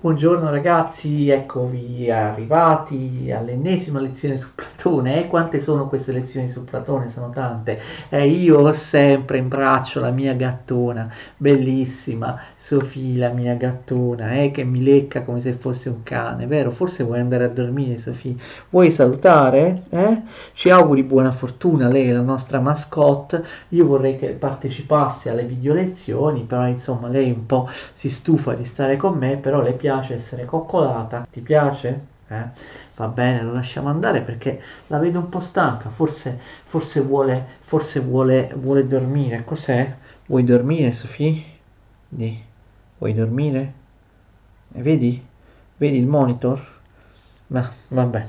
Buongiorno ragazzi, eccovi arrivati all'ennesima lezione su Platone. Eh, quante sono queste lezioni su Platone? Sono tante. Eh, io ho sempre in braccio la mia gattona, bellissima, Sofì, la mia gattona, eh, che mi lecca come se fosse un cane, vero? Forse vuoi andare a dormire, Sofì? Vuoi salutare? Eh? Ci auguri buona fortuna, lei è la nostra mascotte. Io vorrei che partecipasse alle video lezioni, però insomma lei un po' si stufa di stare con me, però le piace essere coccolata. Ti piace? Eh? Va bene, lo lasciamo andare perché la vedo un po' stanca, forse, forse, vuole, forse vuole, vuole dormire. Cos'è? Vuoi dormire, Sofì? Di. Vuoi dormire? E vedi? Vedi il monitor? Ma vabbè.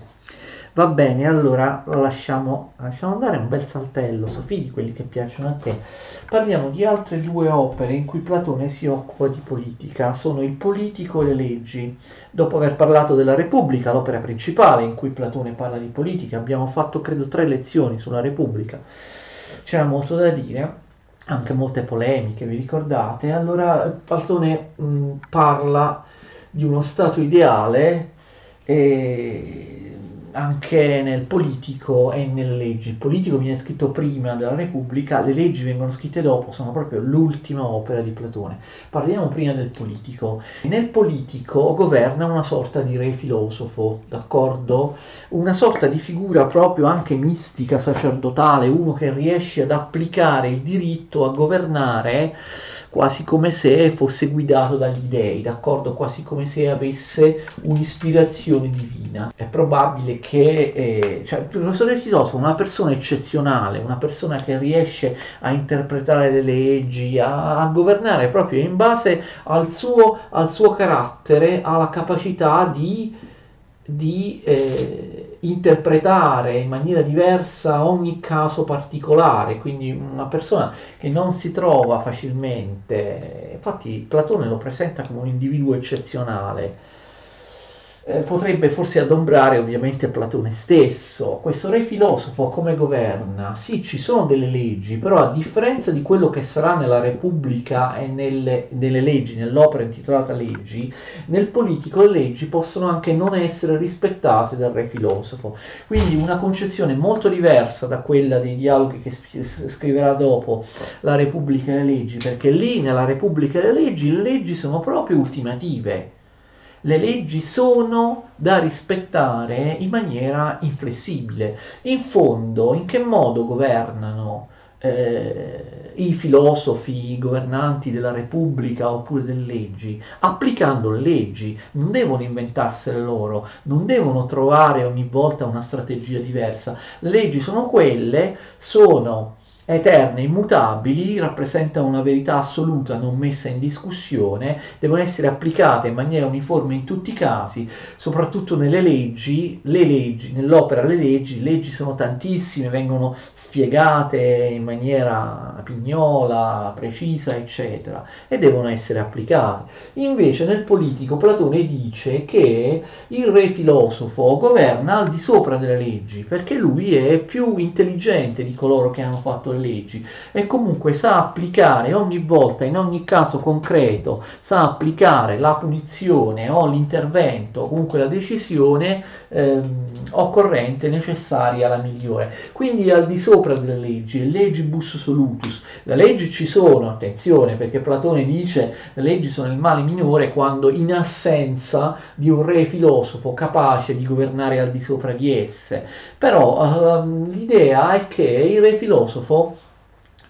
Va bene, allora lasciamo, lasciamo andare un bel saltello, Sofì, di quelli che piacciono a te. Parliamo di altre due opere in cui Platone si occupa di politica. Sono il Politico e le leggi. Dopo aver parlato della Repubblica, l'opera principale in cui Platone parla di politica, abbiamo fatto credo tre lezioni sulla Repubblica. C'era molto da dire anche molte polemiche, vi ricordate? Allora Platone mh, parla di uno stato ideale e anche nel politico e nelle leggi. Il politico viene scritto prima della Repubblica, le leggi vengono scritte dopo, sono proprio l'ultima opera di Platone. Parliamo prima del politico. Nel politico governa una sorta di re filosofo, d'accordo? Una sorta di figura proprio anche mistica, sacerdotale, uno che riesce ad applicare il diritto a governare quasi come se fosse guidato dagli dei, d'accordo? Quasi come se avesse un'ispirazione divina. È probabile che eh, cioè, il professore filosofo è una persona eccezionale, una persona che riesce a interpretare le leggi, a, a governare proprio in base al suo, al suo carattere, alla capacità di, di eh, interpretare in maniera diversa ogni caso particolare, quindi una persona che non si trova facilmente, infatti Platone lo presenta come un individuo eccezionale, eh, potrebbe forse adombrare ovviamente Platone stesso. Questo re filosofo come governa? Sì, ci sono delle leggi, però a differenza di quello che sarà nella Repubblica e nelle, nelle leggi, nell'opera intitolata Leggi, nel politico le leggi possono anche non essere rispettate dal re filosofo. Quindi una concezione molto diversa da quella dei dialoghi che scriverà dopo la Repubblica e le leggi, perché lì nella Repubblica e le leggi le leggi sono proprio ultimative le leggi sono da rispettare in maniera inflessibile. In fondo, in che modo governano eh, i filosofi, i governanti della Repubblica oppure delle leggi? Applicando le leggi, non devono inventarsele loro, non devono trovare ogni volta una strategia diversa. Le leggi sono quelle, sono eterne, immutabili, rappresentano una verità assoluta non messa in discussione, devono essere applicate in maniera uniforme in tutti i casi, soprattutto nelle leggi, le leggi, nell'opera le leggi, le leggi sono tantissime, vengono spiegate in maniera pignola, precisa, eccetera, e devono essere applicate. Invece nel politico Platone dice che il re filosofo governa al di sopra delle leggi, perché lui è più intelligente di coloro che hanno fatto leggi e comunque sa applicare ogni volta, in ogni caso concreto, sa applicare la punizione o l'intervento, comunque la decisione ehm, occorrente, necessaria alla migliore. Quindi al di sopra delle leggi, legibus solutus, le leggi ci sono, attenzione, perché Platone dice le leggi sono il male minore quando in assenza di un re filosofo capace di governare al di sopra di esse. Però ehm, l'idea è che il re filosofo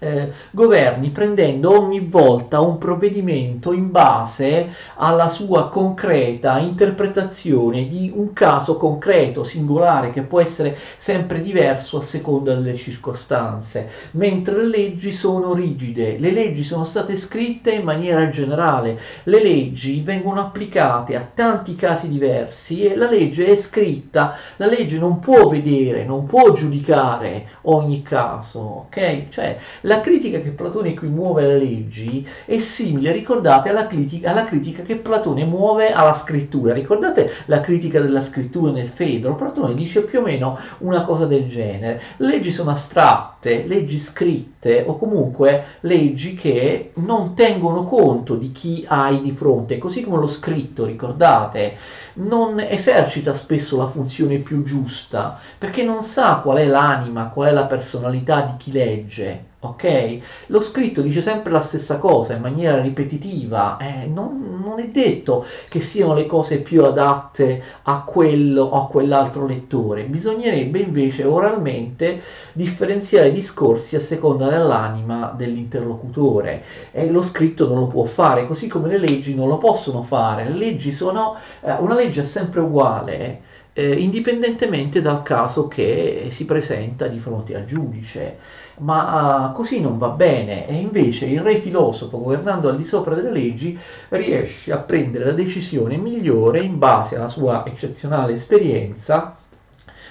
eh, governi prendendo ogni volta un provvedimento in base alla sua concreta interpretazione di un caso concreto, singolare, che può essere sempre diverso a seconda delle circostanze, mentre le leggi sono rigide, le leggi sono state scritte in maniera generale, le leggi vengono applicate a tanti casi diversi e la legge è scritta, la legge non può vedere, non può giudicare ogni caso, ok? Cioè la la critica che Platone qui muove alle leggi è simile, ricordate, alla critica, alla critica che Platone muove alla scrittura. Ricordate la critica della scrittura nel Fedro? Platone dice più o meno una cosa del genere. Le leggi sono astratte, leggi scritte o comunque leggi che non tengono conto di chi hai di fronte, così come lo scritto, ricordate, non esercita spesso la funzione più giusta perché non sa qual è l'anima, qual è la personalità di chi legge ok? Lo scritto dice sempre la stessa cosa in maniera ripetitiva, eh, non, non, è detto che siano le cose più adatte a quello o a quell'altro lettore, bisognerebbe invece oralmente differenziare i discorsi a seconda dell'anima dell'interlocutore e lo scritto non lo può fare, così come le leggi non lo possono fare, le leggi sono, eh, una legge è sempre uguale. Eh, indipendentemente dal caso che si presenta di fronte al giudice. Ma uh, così non va bene. E invece il re filosofo governando al di sopra delle leggi riesce a prendere la decisione migliore in base alla sua eccezionale esperienza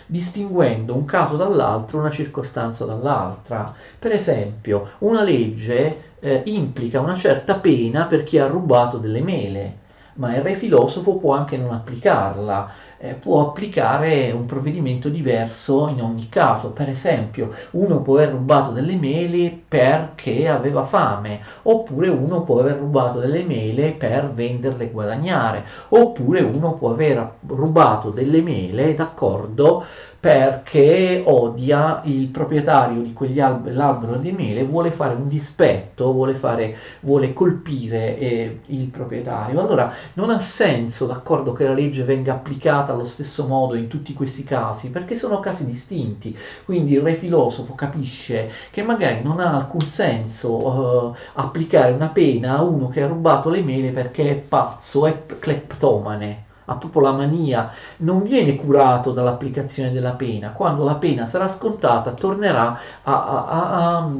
distinguendo un caso dall'altro, una circostanza dall'altra. Per esempio, una legge eh, implica una certa pena per chi ha rubato delle mele, ma il re filosofo può anche non applicarla eh, può applicare un provvedimento diverso in ogni caso. Per esempio, uno può aver rubato delle mele perché aveva fame, oppure uno può aver rubato delle mele per venderle e guadagnare, oppure uno può aver rubato delle mele, d'accordo, perché odia il proprietario di quell'albero di mele, vuole fare un dispetto, vuole, fare, vuole colpire eh, il proprietario. Allora non ha senso, d'accordo, che la legge venga applicata allo stesso modo in tutti questi casi, perché sono casi distinti. Quindi il re filosofo capisce che magari non ha alcun senso eh, applicare una pena a uno che ha rubato le mele perché è pazzo, è cleptomane ha proprio la mania, non viene curato dall'applicazione della pena. Quando la pena sarà scontata tornerà a, a, a,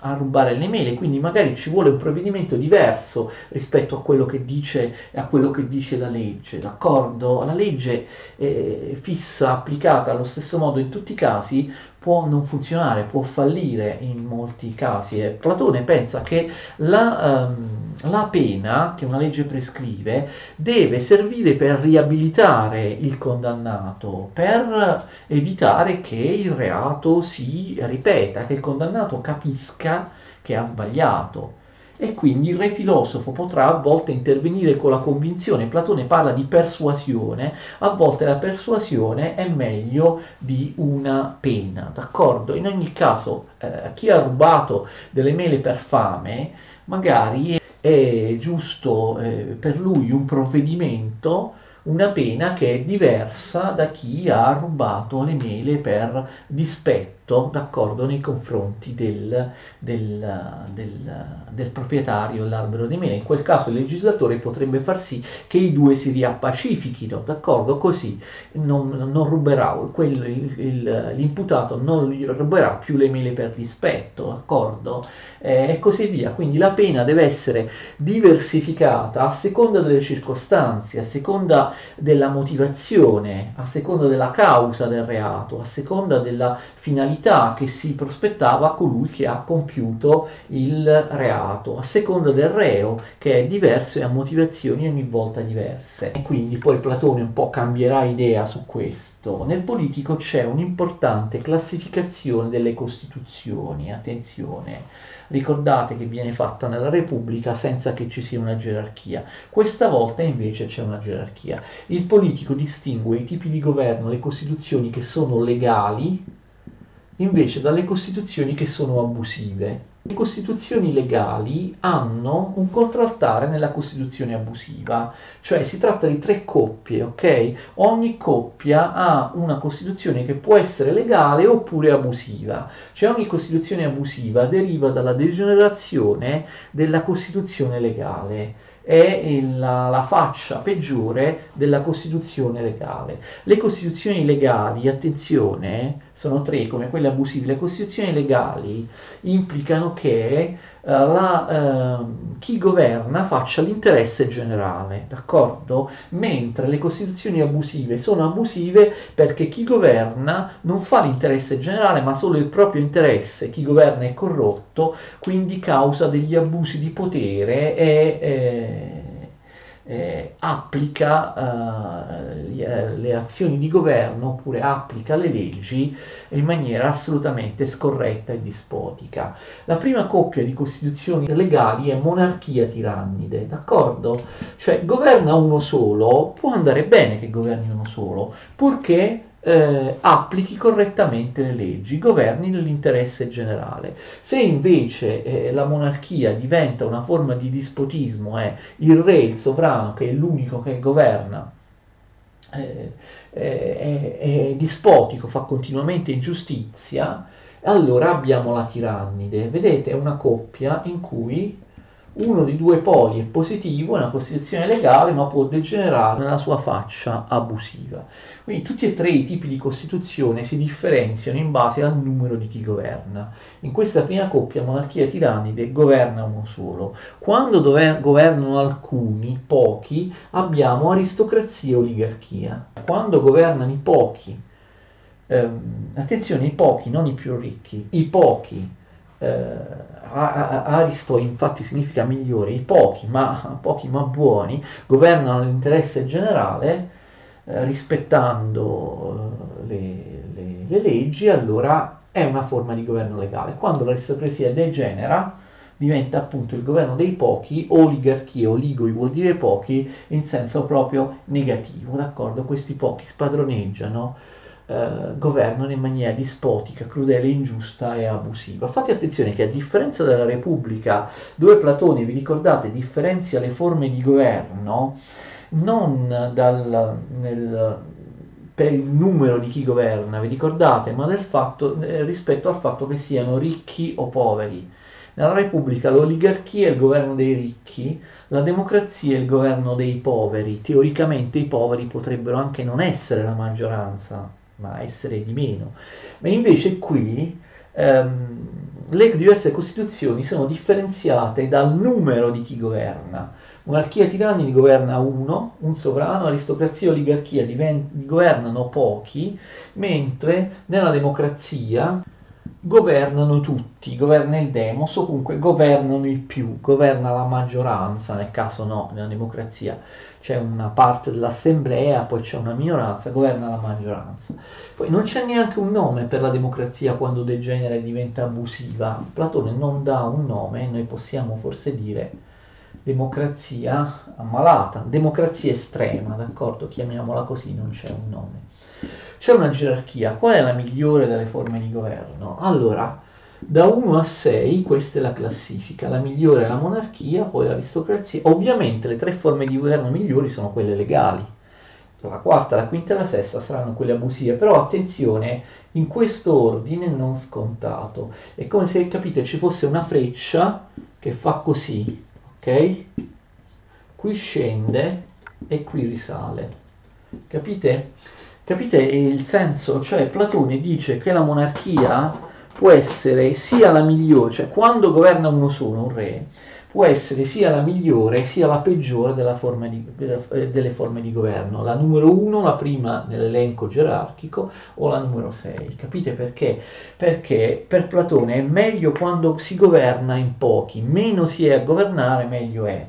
a, rubare le mele, quindi magari ci vuole un provvedimento diverso rispetto a quello che dice, quello che dice la legge, d'accordo? La legge eh, fissa, applicata allo stesso modo in tutti i casi, può non funzionare, può fallire in molti casi. E Platone pensa che la, um, la, pena che una legge prescrive deve servire per riabilitare il condannato, per evitare che il reato si ripeta, che il condannato capisca che ha sbagliato e quindi il re filosofo potrà a volte intervenire con la convinzione. Platone parla di persuasione, a volte la persuasione è meglio di una pena, d'accordo? In ogni caso, eh, chi ha rubato delle mele per fame, magari è giusto eh, per lui un provvedimento una pena che è diversa da chi ha rubato le mele per dispetto, d'accordo, nei confronti del, del, del, del proprietario dell'albero di mele. In quel caso il legislatore potrebbe far sì che i due si riappacifichino, d'accordo, così non, non ruberà, quel, il, il, l'imputato non ruberà più le mele per dispetto, d'accordo, eh, e così via. Quindi la pena deve essere diversificata a seconda delle circostanze, a seconda della motivazione, a seconda della causa del reato, a seconda della finalità che si prospettava a colui che ha compiuto il reato, a seconda del reo che è diverso e ha motivazioni ogni volta diverse. E quindi poi Platone un po' cambierà idea su questo. Nel politico c'è un'importante classificazione delle costituzioni, attenzione Ricordate che viene fatta nella Repubblica senza che ci sia una gerarchia. Questa volta invece c'è una gerarchia. Il politico distingue i tipi di governo, le costituzioni che sono legali, invece dalle costituzioni che sono abusive. Le costituzioni legali hanno un contraltare nella costituzione abusiva, cioè si tratta di tre coppie, ok? Ogni coppia ha una costituzione che può essere legale oppure abusiva, cioè ogni costituzione abusiva deriva dalla degenerazione della costituzione legale è la, la, faccia peggiore della Costituzione legale. Le Costituzioni legali, attenzione, sono tre come quelle abusive, le costituzioni legali implicano che uh, la, uh, chi governa faccia l'interesse generale, d'accordo? Mentre le costituzioni abusive sono abusive perché chi governa non fa l'interesse generale ma solo il proprio interesse, chi governa è corrotto, quindi causa degli abusi di potere e... Eh, eh, applica eh, le azioni di governo oppure applica le leggi in maniera assolutamente scorretta e dispotica. La prima coppia di costituzioni legali è monarchia tirannide, d'accordo? Cioè governa uno solo, può andare bene che governi uno solo, purché eh, applichi correttamente le leggi, governi nell'interesse generale. Se invece eh, la monarchia diventa una forma di dispotismo, è il re, il sovrano, che è l'unico che governa, eh, è, è dispotico, fa continuamente ingiustizia, allora abbiamo la tirannide. Vedete, è una coppia in cui uno dei due poli è positivo, è una costituzione legale, ma può degenerare nella sua faccia abusiva. Quindi tutti e tre i tipi di costituzione si differenziano in base al numero di chi governa. In questa prima coppia, monarchia tirannide, governa uno solo. Quando dover- governano alcuni, pochi, abbiamo aristocrazia e oligarchia. Quando governano i pochi, ehm, attenzione, i pochi, non i più ricchi, i pochi, eh, Aristo infatti significa migliori, i pochi ma, pochi ma buoni governano l'interesse generale eh, rispettando eh, le, le, le, leggi, allora è una forma di governo legale. Quando l'aristocrazia degenera, diventa appunto il governo dei pochi, oligarchia, oligoi vuol dire pochi, in senso proprio negativo, d'accordo? Questi pochi spadroneggiano eh, governano in maniera dispotica, crudele, ingiusta e abusiva. Fate attenzione che a differenza della Repubblica, dove Platone, vi ricordate, differenzia le forme di governo non dal, nel, per il numero di chi governa, vi ricordate, ma fatto, eh, rispetto al fatto che siano ricchi o poveri. Nella Repubblica l'oligarchia è il governo dei ricchi, la democrazia è il governo dei poveri. Teoricamente i poveri potrebbero anche non essere la maggioranza, ma essere di meno. Ma invece qui ehm, le diverse costituzioni sono differenziate dal numero di chi governa. Monarchia tiranni governa uno, un sovrano, aristocrazia e oligarchia diven- governano pochi, mentre nella democrazia governano tutti, governa il demos o comunque governano il più, governa la maggioranza, nel caso no, nella democrazia c'è una parte dell'assemblea, poi c'è una minoranza, governa la maggioranza. Poi non c'è neanche un nome per la democrazia quando degenera e diventa abusiva. Platone non dà un nome, noi possiamo forse dire democrazia ammalata, democrazia estrema, d'accordo? Chiamiamola così, non c'è un nome. C'è una gerarchia, qual è la migliore delle forme di governo? Allora, da 1 a 6, questa è la classifica, la migliore è la monarchia, poi l'aristocrazia. Ovviamente le tre forme di governo migliori sono quelle legali. La quarta, la quinta e la sesta saranno quelle abusive, però attenzione, in questo ordine non scontato. È come se, capite, ci fosse una freccia che fa così, ok? Qui scende e qui risale. Capite? Capite il senso? Cioè Platone dice che la monarchia può essere sia la migliore, cioè quando governa uno solo, un re, può essere sia la migliore sia la peggiore forma di, eh, delle forme di governo. La numero uno, la prima nell'elenco gerarchico, o la numero sei. Capite perché? Perché per Platone è meglio quando si governa in pochi, meno si è a governare, meglio è.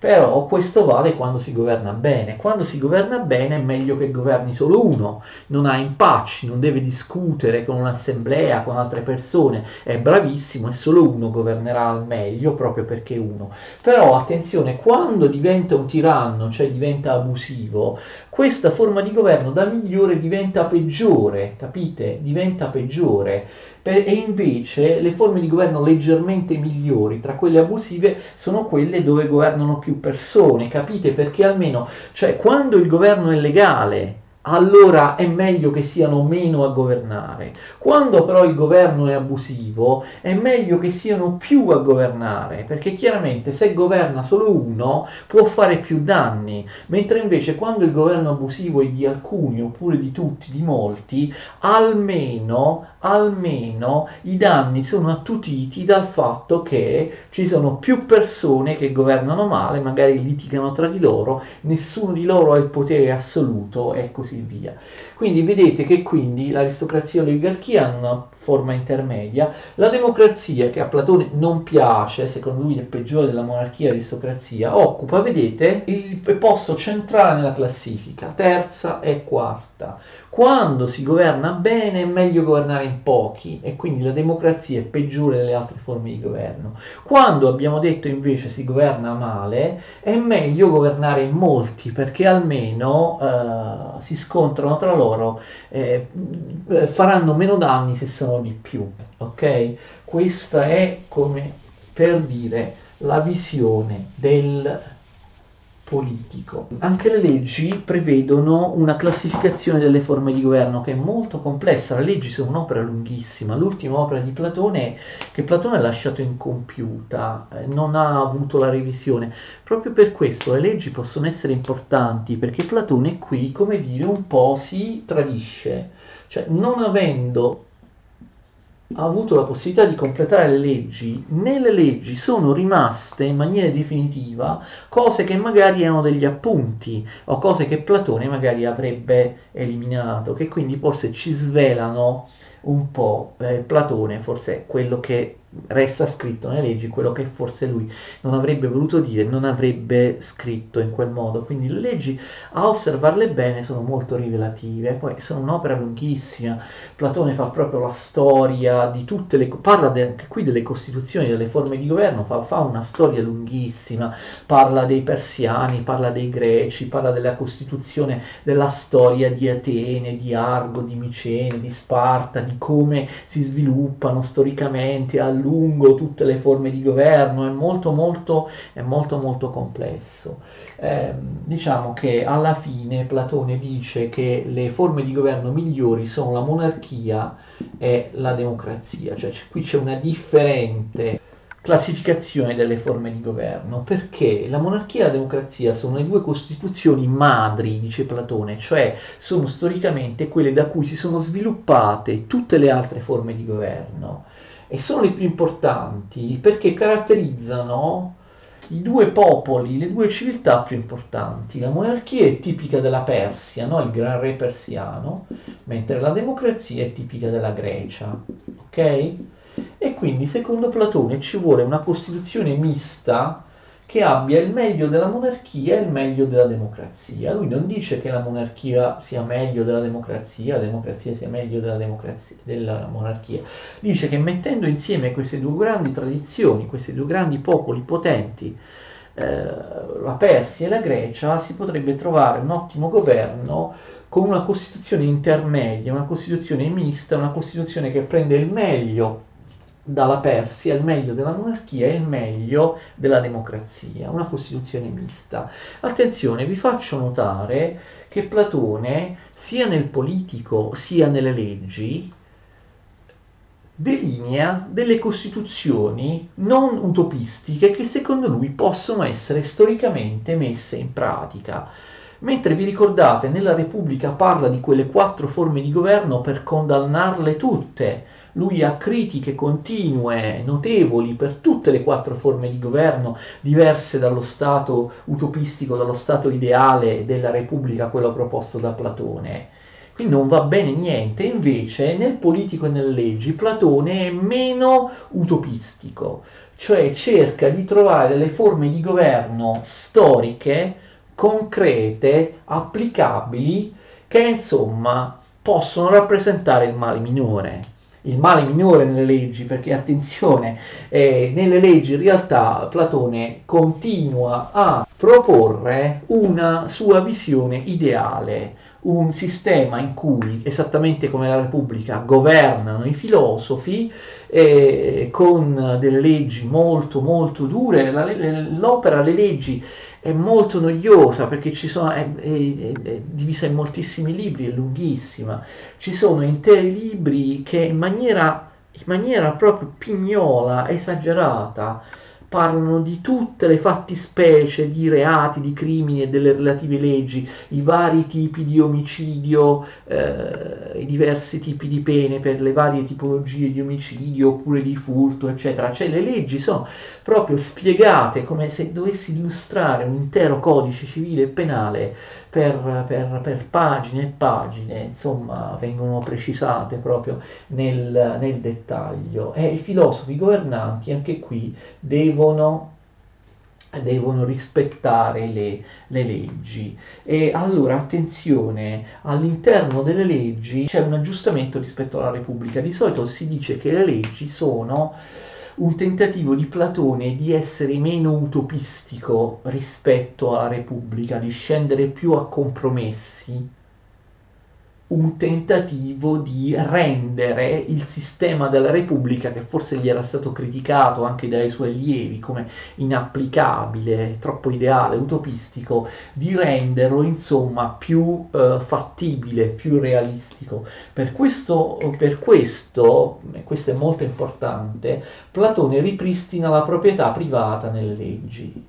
Però questo vale quando si governa bene. Quando si governa bene è meglio che governi solo uno, non ha impacci, non deve discutere con un'assemblea, con altre persone, è bravissimo e solo uno governerà al meglio proprio perché uno. Però attenzione, quando diventa un tiranno, cioè diventa abusivo, questa forma di governo da migliore diventa peggiore, capite? Diventa peggiore e invece le forme di governo leggermente migliori tra quelle abusive sono quelle dove governano più persone, capite? Perché almeno, cioè quando il governo è legale, allora è meglio che siano meno a governare. Quando però il governo è abusivo, è meglio che siano più a governare, perché chiaramente se governa solo uno può fare più danni, mentre invece quando il governo abusivo è di alcuni oppure di tutti, di molti, almeno, almeno i danni sono attutiti dal fatto che ci sono più persone che governano male, magari litigano tra di loro, nessuno di loro ha il potere assoluto e così via. Quindi vedete che quindi l'aristocrazia e l'oligarchia hanno una forma intermedia, la democrazia che a Platone non piace, secondo lui è peggiore della monarchia e l'aristocrazia, occupa, vedete, il posto centrale nella classifica, terza e quarta. Quando si governa bene è meglio governare in pochi e quindi la democrazia è peggiore delle altre forme di governo. Quando abbiamo detto invece si governa male è meglio governare in molti perché almeno eh, si scontrano tra loro, eh, faranno meno danni se sono di più. Ok? Questa è come per dire la visione del politico. Anche le leggi prevedono una classificazione delle forme di governo che è molto complessa. Le leggi sono un'opera lunghissima. L'ultima opera di Platone, che Platone ha lasciato incompiuta, eh, non ha avuto la revisione. Proprio per questo le leggi possono essere importanti, perché Platone qui, come dire, un po' si tradisce. Cioè, non avendo ha avuto la possibilità di completare le leggi, nelle leggi sono rimaste in maniera definitiva cose che magari erano degli appunti o cose che Platone magari avrebbe eliminato, che quindi forse ci svelano un po' eh, Platone, forse è quello che resta scritto nelle leggi quello che forse lui non avrebbe voluto dire, non avrebbe scritto in quel modo. Quindi le leggi, a osservarle bene, sono molto rivelative. Poi sono un'opera lunghissima. Platone fa proprio la storia di tutte le... parla de, anche qui delle costituzioni, delle forme di governo, fa, fa una storia lunghissima. Parla dei persiani, parla dei greci, parla della costituzione, della storia di Atene, di Argo, di Micene, di Sparta, di come si sviluppano storicamente a lungo tutte le forme di governo, è molto molto, è molto, molto complesso. Eh, diciamo che alla fine Platone dice che le forme di governo migliori sono la monarchia e la democrazia, cioè qui c'è una differente classificazione delle forme di governo, perché la monarchia e la democrazia sono le due costituzioni madri, dice Platone, cioè sono storicamente quelle da cui si sono sviluppate tutte le altre forme di governo e sono le più importanti perché caratterizzano i due popoli, le due civiltà più importanti. La monarchia è tipica della Persia, no? il gran re persiano, mentre la democrazia è tipica della Grecia. Ok? E quindi, secondo Platone, ci vuole una costituzione mista che abbia il meglio della monarchia e il meglio della democrazia. Lui non dice che la monarchia sia meglio della democrazia, la democrazia sia meglio della, della monarchia. Dice che mettendo insieme queste due grandi tradizioni, questi due grandi popoli potenti, eh, la Persia e la Grecia, si potrebbe trovare un ottimo governo con una costituzione intermedia, una costituzione mista, una costituzione che prende il meglio dalla Persia il meglio della monarchia e il meglio della democrazia, una costituzione mista. Attenzione, vi faccio notare che Platone, sia nel politico sia nelle leggi, delinea delle costituzioni non utopistiche che secondo lui possono essere storicamente messe in pratica. Mentre vi ricordate, nella Repubblica parla di quelle quattro forme di governo per condannarle tutte, lui ha critiche continue, notevoli per tutte le quattro forme di governo, diverse dallo Stato utopistico, dallo Stato ideale della Repubblica, quello proposto da Platone. Qui non va bene niente, invece nel politico e nelle leggi Platone è meno utopistico, cioè cerca di trovare delle forme di governo storiche, concrete, applicabili, che insomma possono rappresentare il male minore il male minore nelle leggi, perché attenzione, eh, nelle leggi in realtà Platone continua a proporre una sua visione ideale, un sistema in cui, esattamente come la Repubblica, governano i filosofi eh, con delle leggi molto molto dure, la, l'opera, le leggi è molto noiosa perché ci sono, è, è, è, divisa in moltissimi libri, è lunghissima. Ci sono interi libri che in maniera, in maniera proprio pignola, esagerata, parlano di tutte le fattispecie di reati, di crimini e delle relative leggi, i vari tipi di omicidio, eh, i diversi tipi di pene per le varie tipologie di omicidio oppure di furto, eccetera. Cioè le leggi sono proprio spiegate come se dovessi illustrare un intero codice civile e penale per, per, per, pagine e pagine, insomma, vengono precisate proprio nel, nel dettaglio. E i filosofi governanti anche qui devono devono rispettare le, le, leggi. E allora attenzione, all'interno delle leggi c'è un aggiustamento rispetto alla Repubblica. Di solito si dice che le leggi sono un tentativo di Platone di essere meno utopistico rispetto alla Repubblica, di scendere più a compromessi un tentativo di rendere il sistema della Repubblica, che forse gli era stato criticato anche dai suoi allievi come inapplicabile, troppo ideale, utopistico, di renderlo insomma più eh, fattibile, più realistico. Per questo, per questo, e questo è molto importante, Platone ripristina la proprietà privata nelle leggi.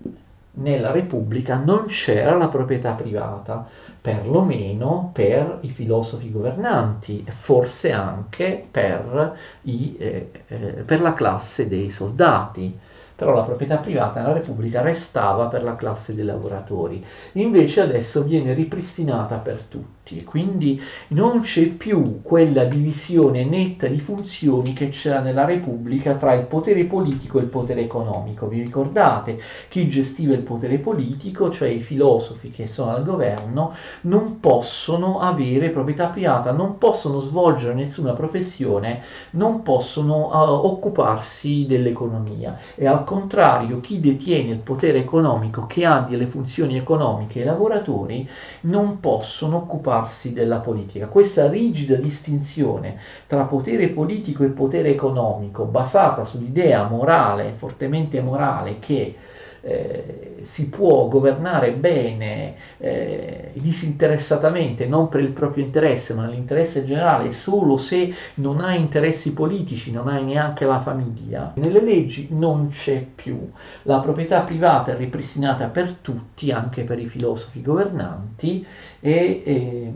Nella Repubblica non c'era la proprietà privata perlomeno per i filosofi governanti, forse anche per, i, eh, eh, per la classe dei soldati. Però la proprietà privata nella Repubblica restava per la classe dei lavoratori, invece adesso viene ripristinata per tutti e quindi non c'è più quella divisione netta di funzioni che c'era nella Repubblica tra il potere politico e il potere economico. Vi ricordate? Chi gestiva il potere politico, cioè i filosofi che sono al governo, non possono avere proprietà privata, non possono svolgere nessuna professione, non possono uh, occuparsi dell'economia. E al contrario, chi detiene il potere economico, che ha delle funzioni economiche, i lavoratori non possono occuparsi della politica. Questa rigida distinzione tra potere politico e potere economico, basata sull'idea morale, fortemente morale, che eh, si può governare bene eh, disinteressatamente, non per il proprio interesse, ma nell'interesse generale, solo se non hai interessi politici, non hai neanche la famiglia. Nelle leggi non c'è più. La proprietà privata è ripristinata per tutti, anche per i filosofi governanti, e, e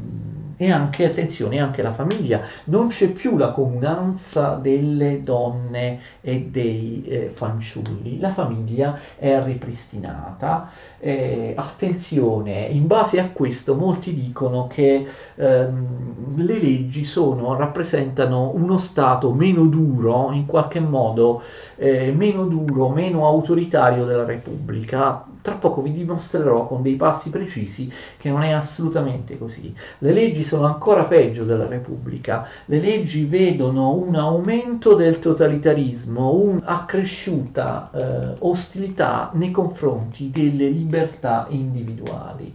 e anche, attenzione, anche la famiglia. Non c'è più la comunanza delle donne e dei eh, fanciulli, la famiglia è ripristinata. Eh, attenzione, in base a questo molti dicono che ehm, le leggi sono, rappresentano uno Stato meno duro, in qualche modo eh, meno duro, meno autoritario della Repubblica tra poco vi dimostrerò con dei passi precisi che non è assolutamente così. Le leggi sono ancora peggio della Repubblica, le leggi vedono un aumento del totalitarismo, un'accresciuta eh, ostilità nei confronti delle libertà individuali.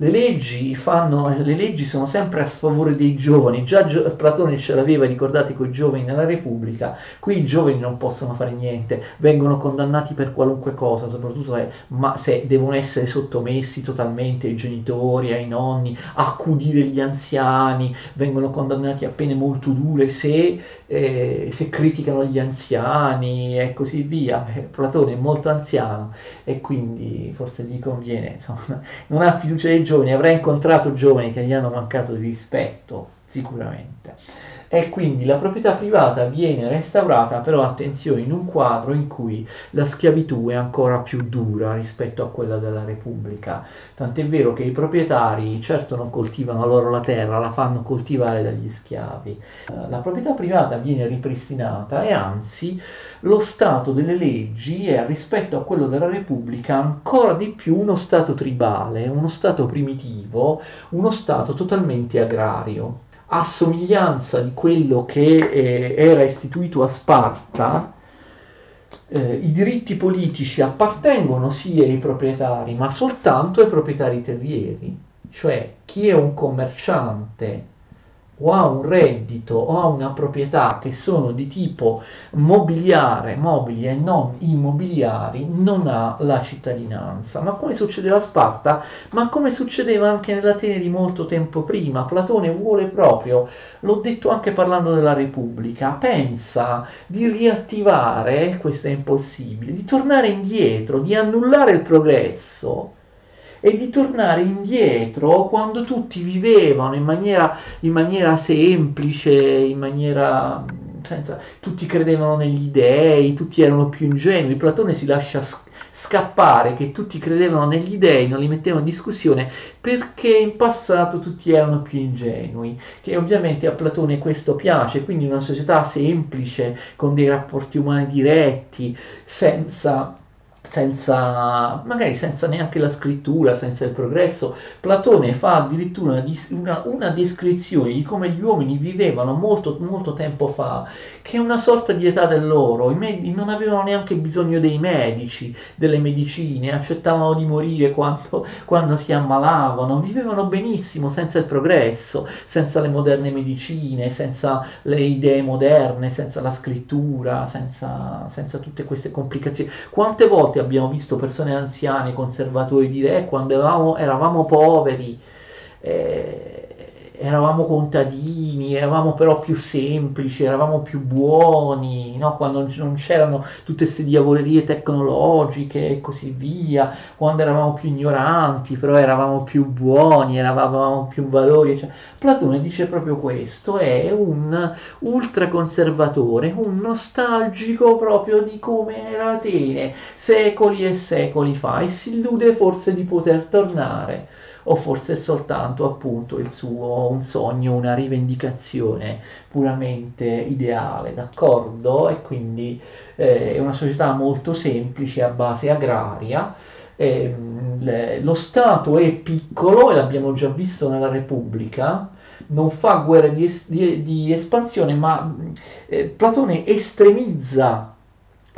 Le leggi, fanno, le leggi sono sempre a sfavore dei giovani, già Gio- Platone ce l'aveva, ricordate, con i giovani nella Repubblica, qui i giovani non possono fare niente, vengono condannati per qualunque cosa, soprattutto ma se devono essere sottomessi totalmente ai genitori, ai nonni, accudire gli anziani, vengono condannati a pene molto dure se, eh, se criticano gli anziani e così via. Eh, Platone è molto anziano e quindi forse gli conviene, insomma, non ha fiducia nei giovani, avrà incontrato giovani che gli hanno mancato di rispetto, sicuramente e quindi la proprietà privata viene restaurata, però attenzione, in un quadro in cui la schiavitù è ancora più dura rispetto a quella della Repubblica. Tant'è vero che i proprietari certo non coltivano loro la terra, la fanno coltivare dagli schiavi. La proprietà privata viene ripristinata e anzi lo stato delle leggi è rispetto a quello della Repubblica ancora di più uno stato tribale, uno stato primitivo, uno stato totalmente agrario a somiglianza di quello che eh, era istituito a Sparta, eh, i diritti politici appartengono sì ai proprietari, ma soltanto ai proprietari terrieri, cioè chi è un commerciante o ha un reddito o ha una proprietà che sono di tipo mobiliare, mobili e non immobiliari, non ha la cittadinanza. Ma come succedeva a Sparta? Ma come succedeva anche nell'Atene di molto tempo prima? Platone vuole proprio, l'ho detto anche parlando della Repubblica, pensa di riattivare, questo è impossibile, di tornare indietro, di annullare il progresso e di tornare indietro quando tutti vivevano in maniera, in maniera semplice, in maniera senza, tutti credevano negli dei, tutti erano più ingenui. Platone si lascia scappare che tutti credevano negli dei, non li mettevano in discussione perché in passato tutti erano più ingenui, che ovviamente a Platone questo piace, quindi una società semplice, con dei rapporti umani diretti, senza senza, magari senza neanche la scrittura, senza il progresso, Platone fa addirittura una, una, descrizione di come gli uomini vivevano molto, molto tempo fa, che è una sorta di età dell'oro, i medici non avevano neanche bisogno dei medici, delle medicine, accettavano di morire quando, quando si ammalavano, vivevano benissimo senza il progresso, senza le moderne medicine, senza le idee moderne, senza la scrittura, senza, senza tutte queste complicazioni. Quante volte volte abbiamo visto persone anziane, conservatori dire eh, quando eravamo, eravamo poveri, eh, eravamo contadini, eravamo però più semplici, eravamo più buoni, no? quando non c'erano tutte queste diavolerie tecnologiche e così via, quando eravamo più ignoranti, però eravamo più buoni, eravamo più valori. Cioè, Platone dice proprio questo, è un ultraconservatore, un nostalgico proprio di come era Atene secoli e secoli fa e si illude forse di poter tornare o forse è soltanto appunto il suo un sogno, una rivendicazione puramente ideale, d'accordo? E quindi eh, è una società molto semplice a base agraria. Eh, le, lo Stato è piccolo e l'abbiamo già visto nella Repubblica, non fa guerre di, es- di, di espansione, ma eh, Platone estremizza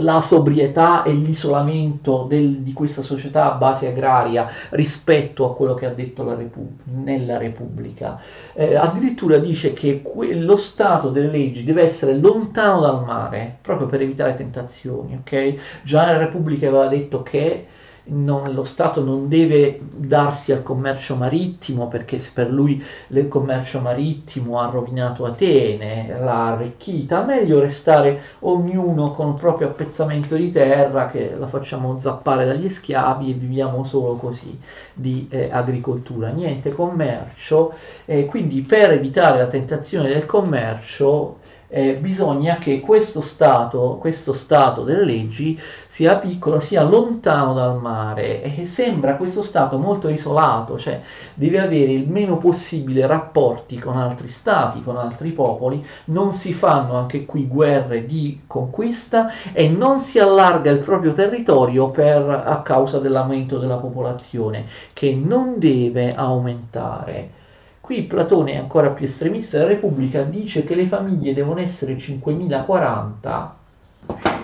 la sobrietà e l'isolamento del, di questa società a base agraria rispetto a quello che ha detto Repub- nella Repubblica. Eh, addirittura dice che que- lo stato delle leggi deve essere lontano dal mare, proprio per evitare tentazioni. Okay? Già nella Repubblica aveva detto che non, lo Stato non deve darsi al commercio marittimo perché per lui il commercio marittimo ha rovinato Atene, l'ha arricchita, meglio restare ognuno con il proprio appezzamento di terra che la facciamo zappare dagli schiavi e viviamo solo così di eh, agricoltura, niente commercio, eh, quindi per evitare la tentazione del commercio eh, bisogna che questo stato, questo stato delle leggi sia piccolo, sia lontano dal mare e sembra questo stato molto isolato, cioè deve avere il meno possibile rapporti con altri stati, con altri popoli, non si fanno anche qui guerre di conquista e non si allarga il proprio territorio per, a causa dell'aumento della popolazione che non deve aumentare. Qui Platone è ancora più estremista, la Repubblica dice che le famiglie devono essere 5040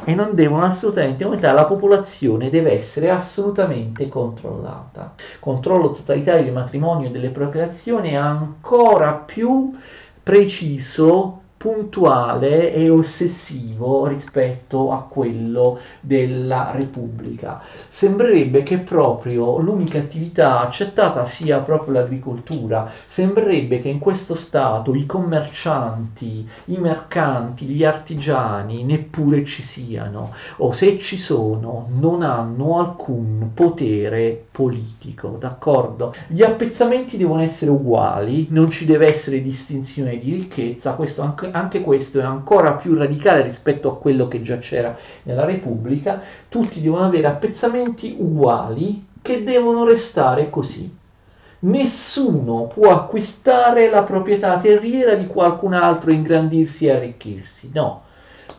e non devono assolutamente aumentare, la popolazione deve essere assolutamente controllata. Controllo totalitario del matrimonio e delle procreazioni è ancora più preciso puntuale e ossessivo rispetto a quello della Repubblica. Sembrerebbe che proprio l'unica attività accettata sia proprio l'agricoltura, sembrerebbe che in questo stato i commercianti, i mercanti, gli artigiani neppure ci siano o se ci sono non hanno alcun potere politico, d'accordo? Gli appezzamenti devono essere uguali, non ci deve essere distinzione di ricchezza, questo anche anche questo è ancora più radicale rispetto a quello che già c'era nella Repubblica, tutti devono avere appezzamenti uguali che devono restare così. Nessuno può acquistare la proprietà terriera di qualcun altro, ingrandirsi e arricchirsi, no.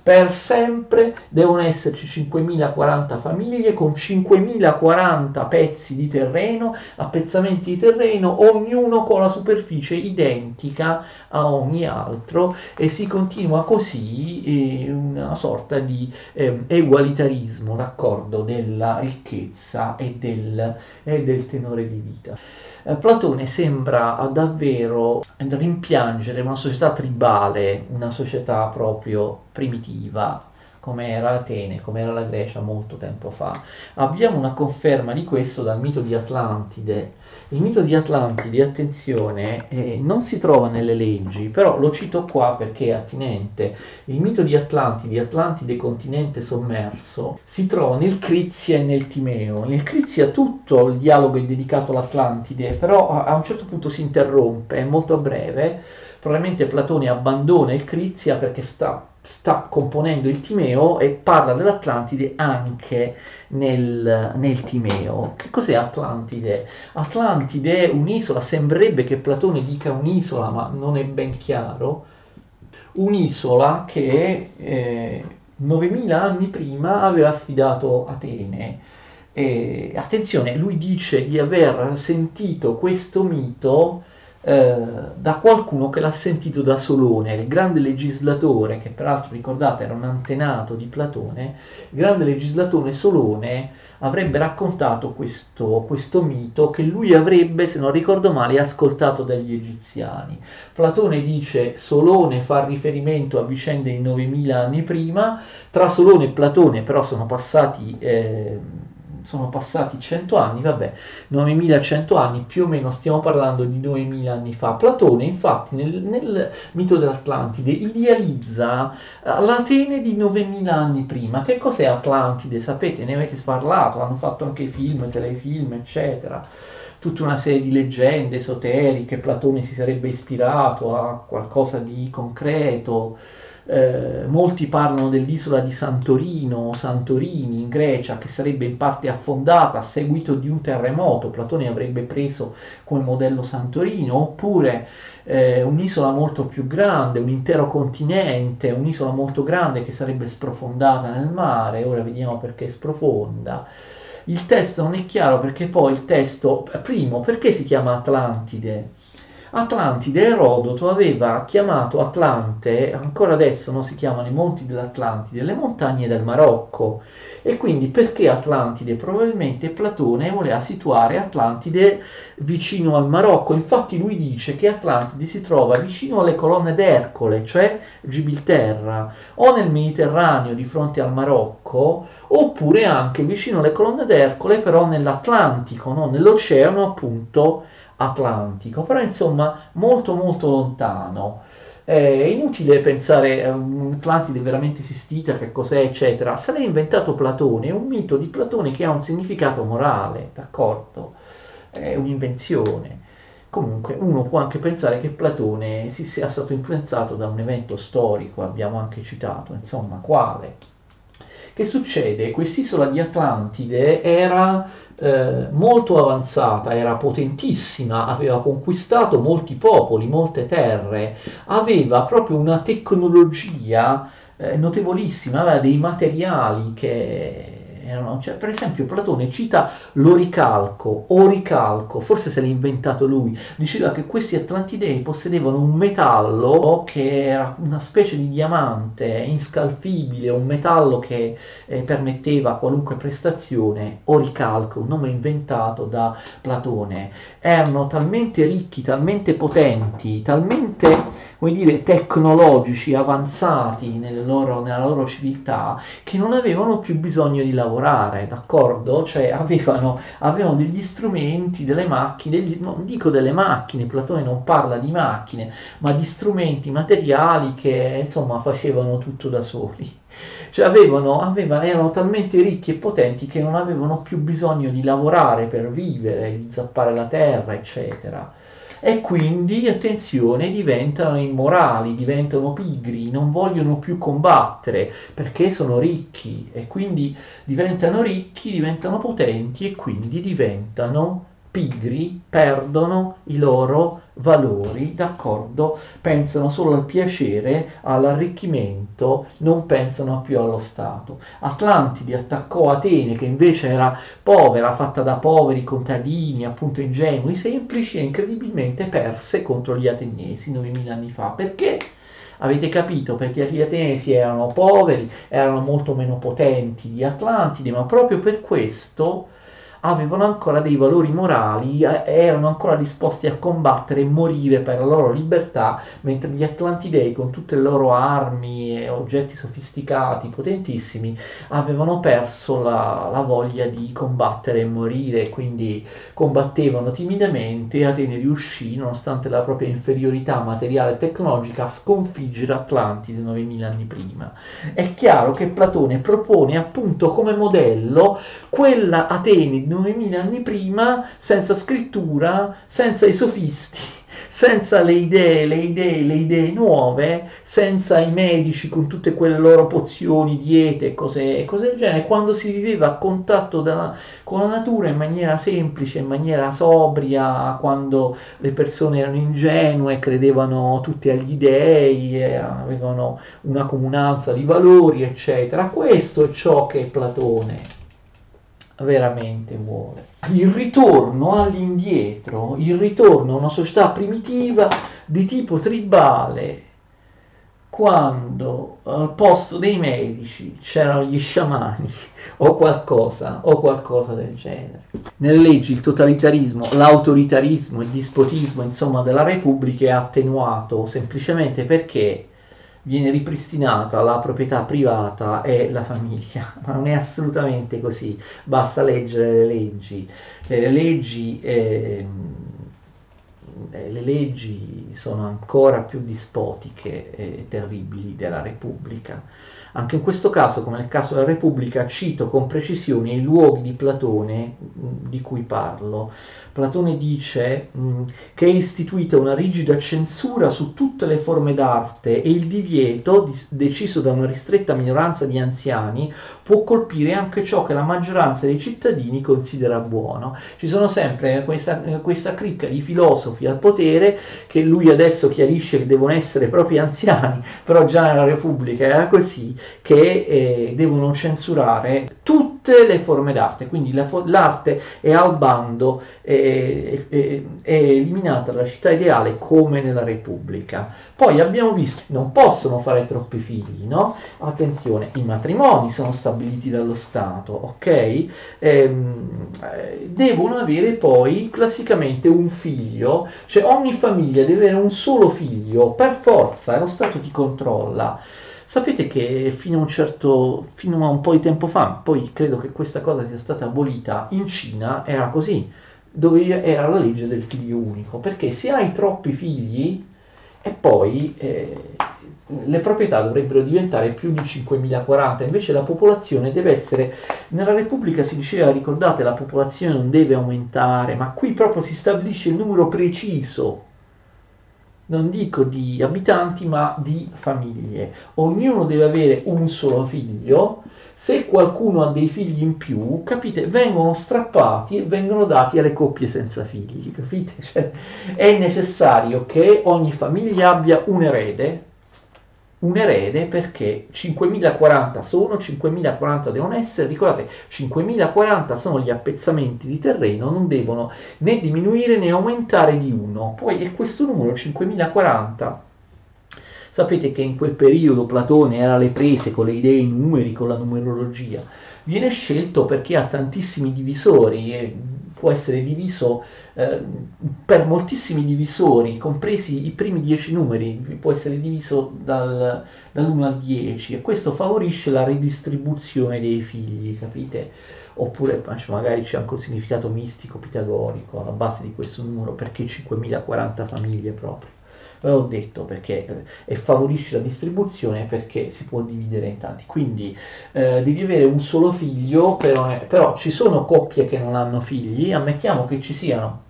Per sempre devono esserci 5.040 famiglie con 5.040 pezzi di terreno, appezzamenti di terreno, ognuno con la superficie identica a ogni altro e si continua così eh, una sorta di eh, egualitarismo, d'accordo, della ricchezza e del, e del tenore di vita. Eh, Platone sembra davvero rimpiangere una società tribale, una società proprio primitiva, come era Atene, come era la Grecia molto tempo fa. Abbiamo una conferma di questo dal mito di Atlantide. Il mito di Atlantide, attenzione, eh, non si trova nelle leggi, però lo cito qua perché è attinente. Il mito di Atlantide, Atlantide continente sommerso, si trova nel Crizia e nel Timeo. Nel Crizia tutto il dialogo è dedicato all'Atlantide, però a un certo punto si interrompe, è molto breve. Probabilmente Platone abbandona il Crizia perché sta sta componendo il Timeo e parla dell'Atlantide anche nel, nel, Timeo. Che cos'è Atlantide? Atlantide è un'isola, sembrerebbe che Platone dica un'isola, ma non è ben chiaro. Un'isola che eh, 9000 anni prima aveva sfidato Atene. E, attenzione, lui dice di aver sentito questo mito da qualcuno che l'ha sentito da Solone, il grande legislatore, che peraltro ricordate era un antenato di Platone, il grande legislatore Solone avrebbe raccontato questo, questo mito che lui avrebbe, se non ricordo male, ascoltato dagli egiziani. Platone dice Solone fa riferimento a vicende di 9000 anni prima, tra Solone e Platone però sono passati... Eh, sono passati 100 anni, vabbè, 9100 anni, più o meno stiamo parlando di 2000 anni fa. Platone infatti nel, nel mito dell'Atlantide idealizza eh, l'Atene di 9000 anni prima. Che cos'è Atlantide? Sapete, ne avete parlato, hanno fatto anche film, telefilm, eccetera tutta una serie di leggende esoteriche, Platone si sarebbe ispirato a qualcosa di concreto, eh, molti parlano dell'isola di Santorino, Santorini in Grecia, che sarebbe in parte affondata a seguito di un terremoto. Platone avrebbe preso come modello Santorino, oppure eh, un'isola molto più grande, un intero continente, un'isola molto grande che sarebbe sprofondata nel mare. Ora vediamo perché sprofonda. Il testo non è chiaro perché poi il testo, primo, perché si chiama Atlantide? Atlantide, Erodoto aveva chiamato Atlante, ancora adesso non si chiamano i monti dell'Atlantide, le montagne del Marocco. E quindi perché Atlantide? Probabilmente Platone voleva situare Atlantide vicino al Marocco. Infatti lui dice che Atlantide si trova vicino alle colonne d'Ercole, cioè Gibilterra, o nel Mediterraneo di fronte al Marocco, oppure anche vicino alle colonne d'Ercole, però nell'Atlantico, no? nell'oceano appunto atlantico, però insomma molto molto lontano. È inutile pensare a un'Atlantide veramente esistita, che cos'è, eccetera. Se l'ha inventato Platone, è un mito di Platone che ha un significato morale, d'accordo? È un'invenzione. Comunque uno può anche pensare che Platone si sia stato influenzato da un evento storico, abbiamo anche citato, insomma, quale? Che succede? Quest'isola di Atlantide era eh, molto avanzata, era potentissima, aveva conquistato molti popoli, molte terre, aveva proprio una tecnologia eh, notevolissima, aveva dei materiali che erano, cioè, per esempio Platone cita l'oricalco, oricalco, forse se l'ha inventato lui, diceva che questi Atlantidei possedevano un metallo che era una specie di diamante inscalfibile, un metallo che eh, permetteva qualunque prestazione, oricalco, un nome inventato da Platone, erano talmente ricchi, talmente potenti, talmente, come dire, tecnologici, avanzati loro, nella loro civiltà, che non avevano più bisogno di lavorare, d'accordo? Cioè avevano, avevano degli strumenti, delle macchine, degli, non dico delle macchine, Platone non parla di macchine, ma di strumenti materiali che insomma facevano tutto da soli. Cioè avevano, avevano, erano talmente ricchi e potenti che non avevano più bisogno di lavorare per vivere, di zappare la terra, eccetera. E quindi, attenzione, diventano immorali, diventano pigri, non vogliono più combattere perché sono ricchi. E quindi diventano ricchi, diventano potenti e quindi diventano pigri perdono i loro valori, d'accordo? Pensano solo al piacere, all'arricchimento, non pensano più allo Stato. Atlantide attaccò Atene, che invece era povera, fatta da poveri contadini, appunto ingenui, semplici, e incredibilmente perse contro gli ateniesi 9000 anni fa. Perché? Avete capito? Perché gli ateniesi erano poveri, erano molto meno potenti di Atlantide, ma proprio per questo avevano ancora dei valori morali, erano ancora disposti a combattere e morire per la loro libertà, mentre gli Atlantidei con tutte le loro armi e oggetti sofisticati, potentissimi, avevano perso la, la voglia di combattere e morire, quindi combattevano timidamente e Atene riuscì, nonostante la propria inferiorità materiale e tecnologica, a sconfiggere Atlantide 9000 anni prima. È chiaro che Platone propone appunto come modello quella Atene 9000 anni prima, senza scrittura, senza i sofisti, senza le idee, le idee, le idee nuove, senza i medici con tutte quelle loro pozioni, diete e cose, cose del genere, quando si viveva a contatto da, con la natura in maniera semplice, in maniera sobria, quando le persone erano ingenue, credevano tutti agli dei, avevano una comunanza di valori, eccetera. Questo è ciò che Platone veramente vuole. Il ritorno all'indietro, il ritorno a una società primitiva di tipo tribale, quando al posto dei medici c'erano gli sciamani o qualcosa, o qualcosa del genere. Nelle leggi il totalitarismo, l'autoritarismo, il dispotismo, insomma, della Repubblica è attenuato semplicemente perché viene ripristinata la proprietà privata e la famiglia, ma non è assolutamente così, basta leggere le leggi. Le leggi, eh, le leggi sono ancora più dispotiche e terribili della Repubblica. Anche in questo caso, come nel caso della Repubblica, cito con precisione i luoghi di Platone di cui parlo. Platone dice mh, che è istituita una rigida censura su tutte le forme d'arte e il divieto, di, deciso da una ristretta minoranza di anziani, può colpire anche ciò che la maggioranza dei cittadini considera buono. Ci sono sempre questa, questa cricca di filosofi al potere che lui adesso chiarisce che devono essere proprio anziani, però già nella Repubblica era così, che eh, devono censurare tutte le forme d'arte, quindi la, l'arte è al bando, è, è, è eliminata dalla città ideale come nella Repubblica. Poi abbiamo visto, che non possono fare troppi figli, no? Attenzione, i matrimoni sono stabiliti dallo Stato, ok? Ehm, devono avere poi classicamente un figlio, cioè ogni famiglia deve avere un solo figlio, per forza, e lo Stato ti controlla. Sapete che fino a un certo, fino a un po' di tempo fa, poi credo che questa cosa sia stata abolita, in Cina era così, dove era la legge del figlio unico, perché se hai troppi figli e poi eh, le proprietà dovrebbero diventare più di 5.040, invece la popolazione deve essere, nella Repubblica si diceva, ricordate, la popolazione non deve aumentare, ma qui proprio si stabilisce il numero preciso non dico di abitanti, ma di famiglie. Ognuno deve avere un solo figlio. Se qualcuno ha dei figli in più, capite, vengono strappati e vengono dati alle coppie senza figli, capite? Cioè, è necessario che ogni famiglia abbia un erede, un erede perché 5040 sono, 5040 devono essere, ricordate 5040 sono gli appezzamenti di terreno, non devono né diminuire né aumentare di uno. Poi è questo numero 5040 Sapete che in quel periodo Platone era alle prese con le idee numeri, con la numerologia. Viene scelto perché ha tantissimi divisori può essere diviso eh, per moltissimi divisori, compresi i primi dieci numeri, può essere diviso dal, dall'1 al 10 e questo favorisce la redistribuzione dei figli, capite? Oppure magari c'è anche un significato mistico pitagorico alla base di questo numero, perché 5040 famiglie proprio ho detto perché eh, favorisce la distribuzione perché si può dividere in tanti. Quindi eh, devi avere un solo figlio, però, però, ci sono coppie che non hanno figli, ammettiamo che ci siano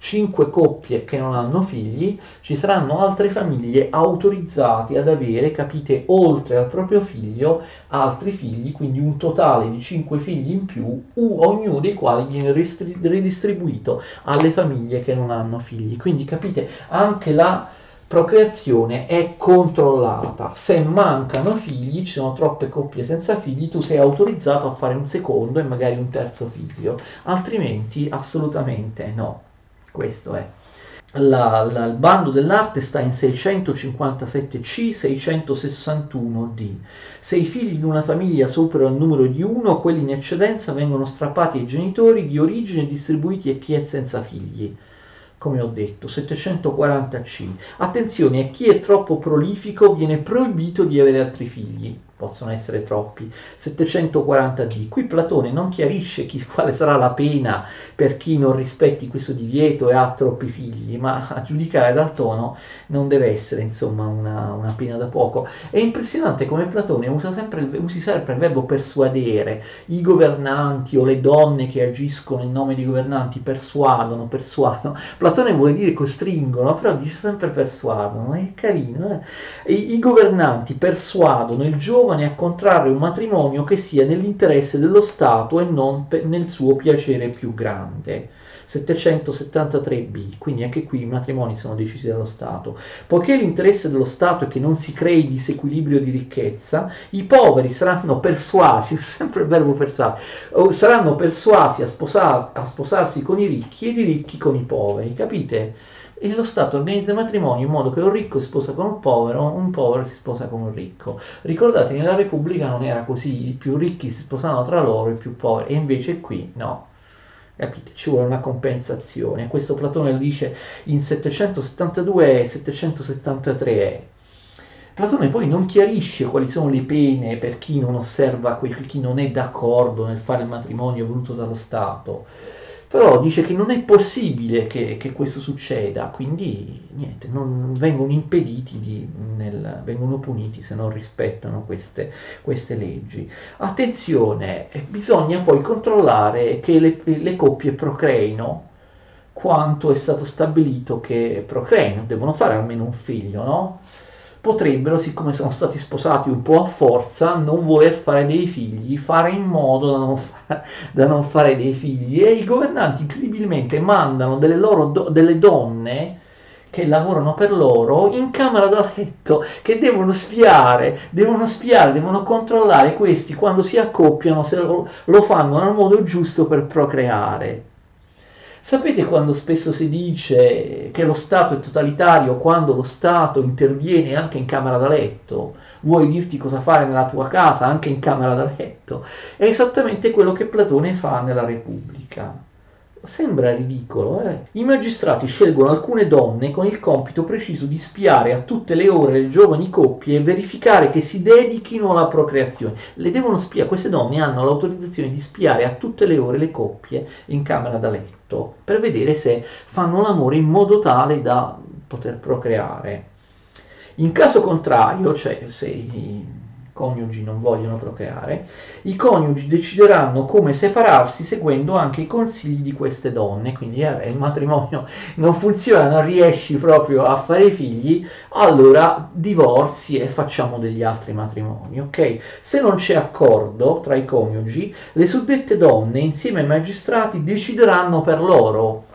5 coppie che non hanno figli, ci saranno altre famiglie autorizzate ad avere, capite, oltre al proprio figlio, altri figli, quindi un totale di 5 figli in più, ognuno dei quali viene ristri- ridistribuito alle famiglie che non hanno figli. Quindi capite, anche la procreazione è controllata. Se mancano figli, ci sono troppe coppie senza figli, tu sei autorizzato a fare un secondo e magari un terzo figlio, altrimenti assolutamente no. Questo è. La, la, il bando dell'arte sta in 657C, 661D. Se i figli di una famiglia superano il numero di uno, quelli in eccedenza vengono strappati ai genitori di origine e distribuiti a chi è senza figli come ho detto, 740C. Attenzione, a chi è troppo prolifico viene proibito di avere altri figli possono essere troppi, 740D. Qui Platone non chiarisce chi, quale sarà la pena per chi non rispetti questo divieto e ha troppi figli, ma a giudicare dal tono non deve essere insomma una, una pena da poco. È impressionante come Platone usa sempre, usi sempre il verbo persuadere, i governanti o le donne che agiscono in nome dei governanti persuadono, persuadono. Platone vuole dire costringono, però dice sempre persuadono, è carino. Eh? I, I governanti persuadono il giovane giovane a contrarre un matrimonio che sia nell'interesse dello Stato e non pe- nel suo piacere più grande. 773b, quindi anche qui i matrimoni sono decisi dallo Stato. Poiché l'interesse dello Stato è che non si crei disequilibrio di ricchezza, i poveri saranno persuasi, sempre il verbo persuasi, saranno persuasi a, sposar, a sposarsi con i ricchi ed i ricchi con i poveri, capite? E lo Stato organizza i matrimoni in modo che un ricco si sposa con un povero, un povero si sposa con un ricco. Ricordate, nella Repubblica non era così, i più ricchi si sposavano tra loro, i più poveri, e invece qui no. Capite? Ci vuole una compensazione. Questo Platone lo dice in 772 e 773 Platone poi non chiarisce quali sono le pene per chi non osserva, chi non è d'accordo nel fare il matrimonio voluto dallo Stato però dice che non è possibile che, che questo succeda, quindi niente, non vengono impediti, di, nel, vengono puniti se non rispettano queste, queste leggi. Attenzione, bisogna poi controllare che le, le coppie procreino quanto è stato stabilito che procreino, devono fare almeno un figlio, no? Potrebbero, siccome sono stati sposati un po' a forza, non voler fare dei figli, fare in modo da non, fa- da non fare dei figli. E i governanti incredibilmente mandano delle, loro do- delle donne che lavorano per loro in camera da letto, che devono spiare, devono spiare, devono controllare questi quando si accoppiano se lo, lo fanno nel modo giusto per procreare. Sapete quando spesso si dice che lo Stato è totalitario quando lo Stato interviene anche in camera da letto? Vuoi dirti cosa fare nella tua casa anche in camera da letto? È esattamente quello che Platone fa nella Repubblica. Sembra ridicolo, eh? I magistrati scelgono alcune donne con il compito preciso di spiare a tutte le ore le giovani coppie e verificare che si dedichino alla procreazione. Le devono spiare, queste donne hanno l'autorizzazione di spiare a tutte le ore le coppie in camera da letto per vedere se fanno l'amore in modo tale da poter procreare. In caso contrario, cioè se coniugi non vogliono procreare, i coniugi decideranno come separarsi seguendo anche i consigli di queste donne, quindi eh, il matrimonio non funziona, non riesci proprio a fare figli, allora divorzi e facciamo degli altri matrimoni, ok? Se non c'è accordo tra i coniugi, le suddette donne insieme ai magistrati decideranno per loro.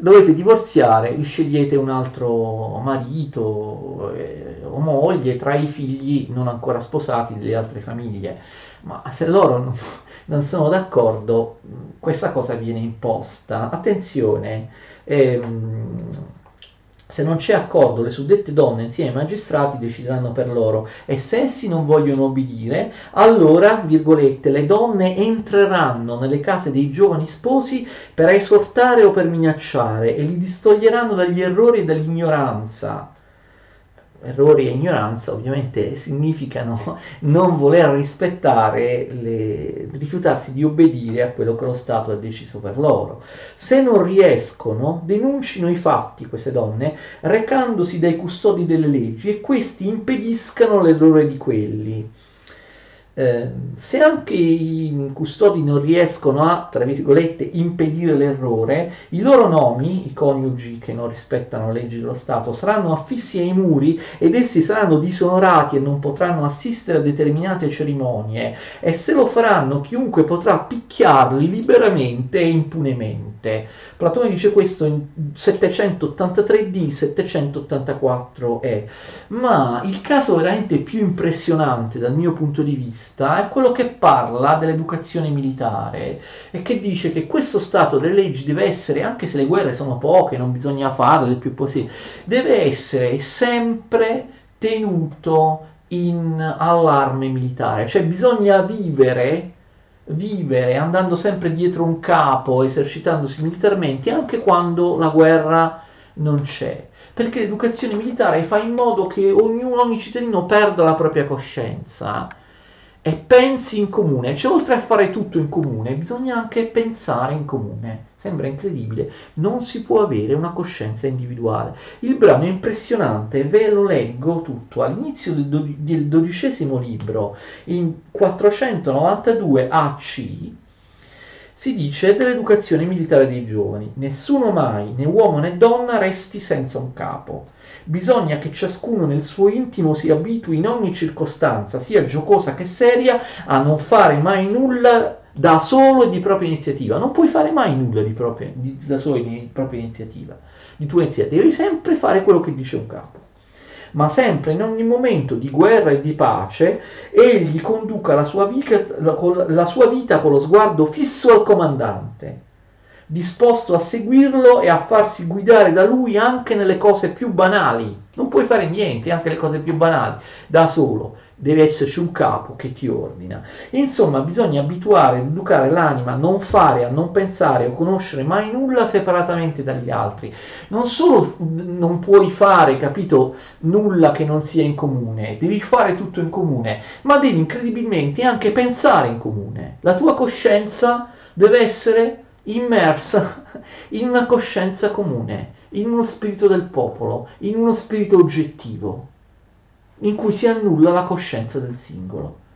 Dovete divorziare, scegliete un altro marito eh, o moglie tra i figli non ancora sposati delle altre famiglie. Ma se loro non, non sono d'accordo, questa cosa viene imposta. Attenzione, ehm, se non c'è accordo, le suddette donne insieme ai magistrati decideranno per loro. E se essi non vogliono obbedire, allora, virgolette, le donne entreranno nelle case dei giovani sposi per esortare o per minacciare e li distoglieranno dagli errori e dall'ignoranza errori e ignoranza ovviamente significano non voler rispettare, le, rifiutarsi di obbedire a quello che lo Stato ha deciso per loro. Se non riescono, denuncino i fatti queste donne recandosi dai custodi delle leggi e questi impediscano l'errore di quelli. Eh, se anche i custodi non riescono a, tra virgolette, impedire l'errore, i loro nomi, i coniugi che non rispettano le leggi dello Stato, saranno affissi ai muri ed essi saranno disonorati e non potranno assistere a determinate cerimonie e se lo faranno chiunque potrà picchiarli liberamente e impunemente. Platone dice questo in 783d, 784e, ma il caso veramente più impressionante dal mio punto di vista è quello che parla dell'educazione militare e che dice che questo stato delle leggi deve essere, anche se le guerre sono poche, non bisogna farle il più possibile, deve essere sempre tenuto in allarme militare, cioè bisogna vivere vivere andando sempre dietro un capo, esercitandosi militarmente, anche quando la guerra non c'è. Perché l'educazione militare fa in modo che ognuno, ogni cittadino perda la propria coscienza e pensi in comune. Cioè, oltre a fare tutto in comune, bisogna anche pensare in comune. Sembra incredibile, non si può avere una coscienza individuale. Il brano è impressionante, ve lo leggo tutto. All'inizio del, do- del dodicesimo libro, in 492 AC, si dice dell'educazione militare dei giovani. Nessuno mai, né uomo né donna, resti senza un capo. Bisogna che ciascuno nel suo intimo si abitui in ogni circostanza, sia giocosa che seria, a non fare mai nulla da solo e di propria iniziativa. Non puoi fare mai nulla di propria, di, da solo e di propria iniziativa, di tua iniziativa. Devi sempre fare quello che dice un capo. Ma sempre in ogni momento di guerra e di pace, egli conduca la sua, vita, la, la sua vita con lo sguardo fisso al comandante, disposto a seguirlo e a farsi guidare da lui anche nelle cose più banali. Non puoi fare niente, anche le cose più banali, da solo deve esserci un capo che ti ordina. Insomma, bisogna abituare, educare l'anima a non fare, a non pensare o conoscere mai nulla separatamente dagli altri. Non solo non puoi fare, capito, nulla che non sia in comune, devi fare tutto in comune, ma devi incredibilmente anche pensare in comune. La tua coscienza deve essere immersa in una coscienza comune, in uno spirito del popolo, in uno spirito oggettivo in cui si annulla la coscienza del singolo.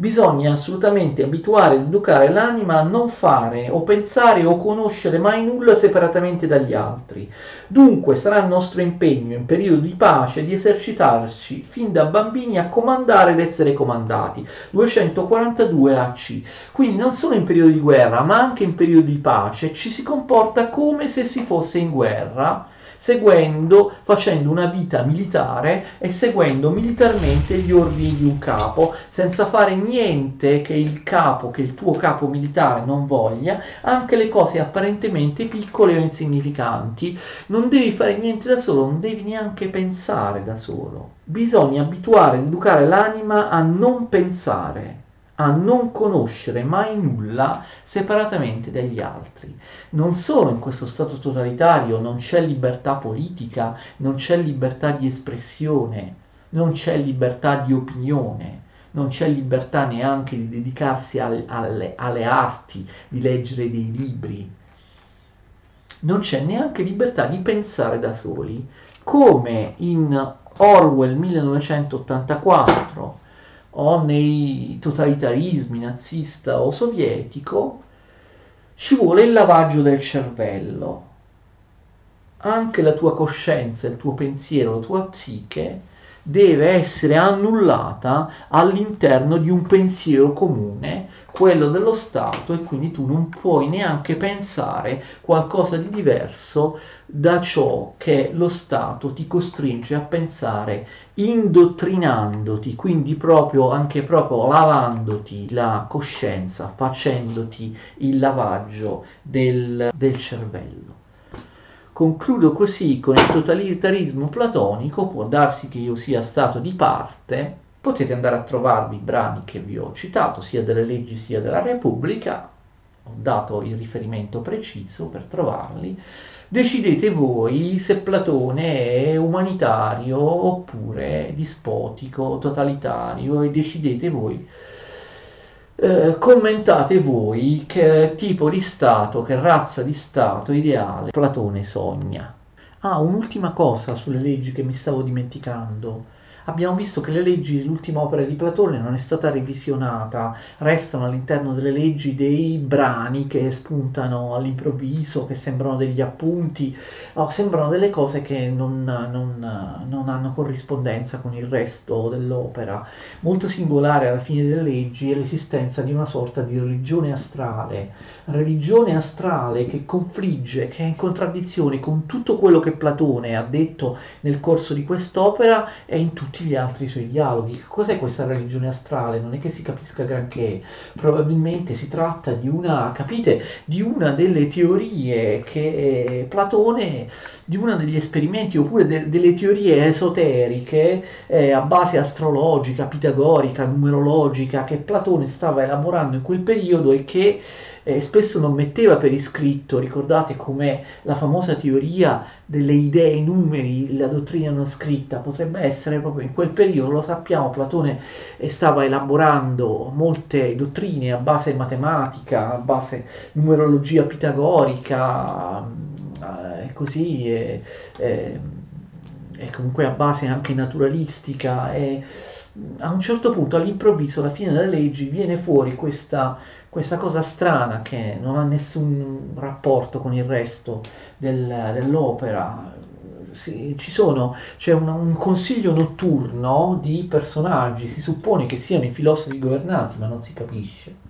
Bisogna assolutamente abituare ed educare l'anima a non fare o pensare o conoscere mai nulla separatamente dagli altri. Dunque sarà nostro impegno in periodo di pace di esercitarci fin da bambini a comandare ed essere comandati. 242 AC. Quindi non solo in periodo di guerra, ma anche in periodo di pace ci si comporta come se si fosse in guerra seguendo, facendo una vita militare e seguendo militarmente gli ordini di un capo, senza fare niente che il capo, che il tuo capo militare non voglia, anche le cose apparentemente piccole o insignificanti. Non devi fare niente da solo, non devi neanche pensare da solo. Bisogna abituare ed educare l'anima a non pensare a non conoscere mai nulla separatamente dagli altri. Non solo in questo Stato totalitario non c'è libertà politica, non c'è libertà di espressione, non c'è libertà di opinione, non c'è libertà neanche di dedicarsi al, alle, alle arti, di leggere dei libri, non c'è neanche libertà di pensare da soli, come in Orwell 1984 o nei totalitarismi nazista o sovietico, ci vuole il lavaggio del cervello. Anche la tua coscienza, il tuo pensiero, la tua psiche deve essere annullata all'interno di un pensiero comune, quello dello Stato, e quindi tu non puoi neanche pensare qualcosa di diverso da ciò che lo Stato ti costringe a pensare indottrinandoti, quindi proprio anche proprio lavandoti la coscienza, facendoti il lavaggio del, del cervello. Concludo così con il totalitarismo platonico, può darsi che io sia stato di parte, potete andare a trovarvi i brani che vi ho citato, sia delle leggi sia della Repubblica, ho dato il riferimento preciso per trovarli, Decidete voi se Platone è umanitario oppure dispotico, totalitario e decidete voi. Eh, commentate voi che tipo di Stato, che razza di Stato ideale Platone sogna. Ah, un'ultima cosa sulle leggi che mi stavo dimenticando. Abbiamo visto che le leggi dell'ultima opera di Platone non è stata revisionata, restano all'interno delle leggi dei brani che spuntano all'improvviso, che sembrano degli appunti, o sembrano delle cose che non, non, non hanno corrispondenza con il resto dell'opera. Molto singolare alla fine delle leggi è l'esistenza di una sorta di religione astrale, religione astrale che confligge, che è in contraddizione con tutto quello che Platone ha detto nel corso di quest'opera e in tutti gli altri suoi dialoghi. Cos'è questa religione astrale? Non è che si capisca granché, probabilmente si tratta di una, capite, di una delle teorie che Platone, di uno degli esperimenti oppure de- delle teorie esoteriche eh, a base astrologica, pitagorica, numerologica che Platone stava elaborando in quel periodo e che eh, spesso non metteva per iscritto, ricordate com'è la famosa teoria delle idee, i numeri, la dottrina non scritta, potrebbe essere proprio in quel periodo, lo sappiamo, Platone eh, stava elaborando molte dottrine a base matematica, a base numerologia pitagorica, eh, e così, e, e, e comunque a base anche naturalistica. E, a un certo punto, all'improvviso, alla fine delle leggi, viene fuori questa questa cosa strana che non ha nessun rapporto con il resto del, dell'opera. Sì, ci sono, c'è un, un, consiglio notturno di personaggi, si suppone che siano i filosofi governanti, ma non si capisce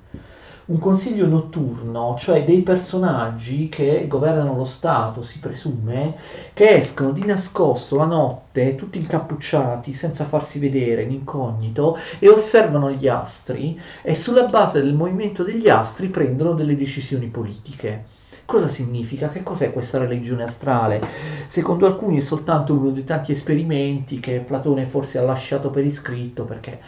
un consiglio notturno, cioè dei personaggi che governano lo Stato, si presume, che escono di nascosto la notte, tutti incappucciati, senza farsi vedere, in incognito, e osservano gli astri e sulla base del movimento degli astri prendono delle decisioni politiche. Cosa significa? Che cos'è questa religione astrale? Secondo alcuni è soltanto uno dei tanti esperimenti che Platone forse ha lasciato per iscritto perché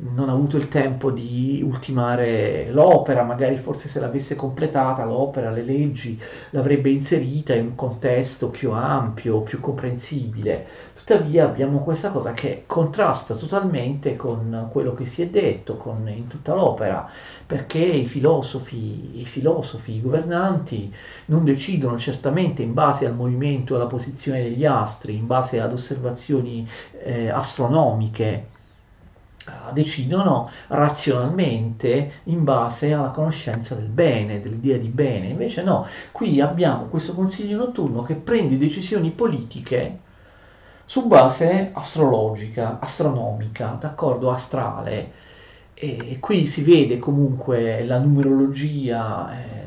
non ha avuto il tempo di ultimare l'opera, magari forse se l'avesse completata l'opera, le leggi, l'avrebbe inserita in un contesto più ampio, più comprensibile. Tuttavia abbiamo questa cosa che contrasta totalmente con quello che si è detto con, in tutta l'opera, perché i filosofi, i filosofi, i governanti non decidono certamente in base al movimento e alla posizione degli astri, in base ad osservazioni eh, astronomiche decidono razionalmente in base alla conoscenza del bene, dell'idea di bene. Invece no, qui abbiamo questo consiglio notturno che prende decisioni politiche su base astrologica, astronomica, d'accordo, astrale. E qui si vede comunque la numerologia. Eh,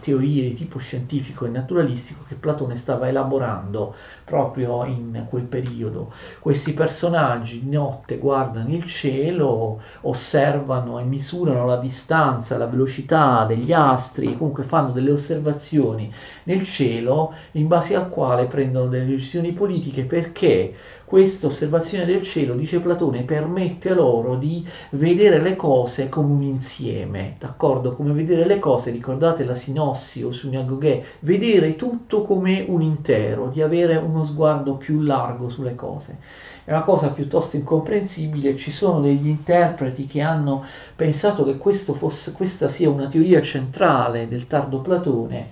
teorie di tipo scientifico e naturalistico che Platone stava elaborando proprio in quel periodo. Questi personaggi di notte guardano il cielo, osservano e misurano la distanza, la velocità degli astri, comunque fanno delle osservazioni nel cielo in base al quale prendono delle decisioni politiche perché questa osservazione del cielo, dice Platone, permette loro di vedere le cose come un insieme, d'accordo? Come vedere le cose, ricordate la sinossi o Sunyagoghe, vedere tutto come un intero, di avere uno sguardo più largo sulle cose. È una cosa piuttosto incomprensibile, ci sono degli interpreti che hanno pensato che fosse, questa sia una teoria centrale del tardo Platone,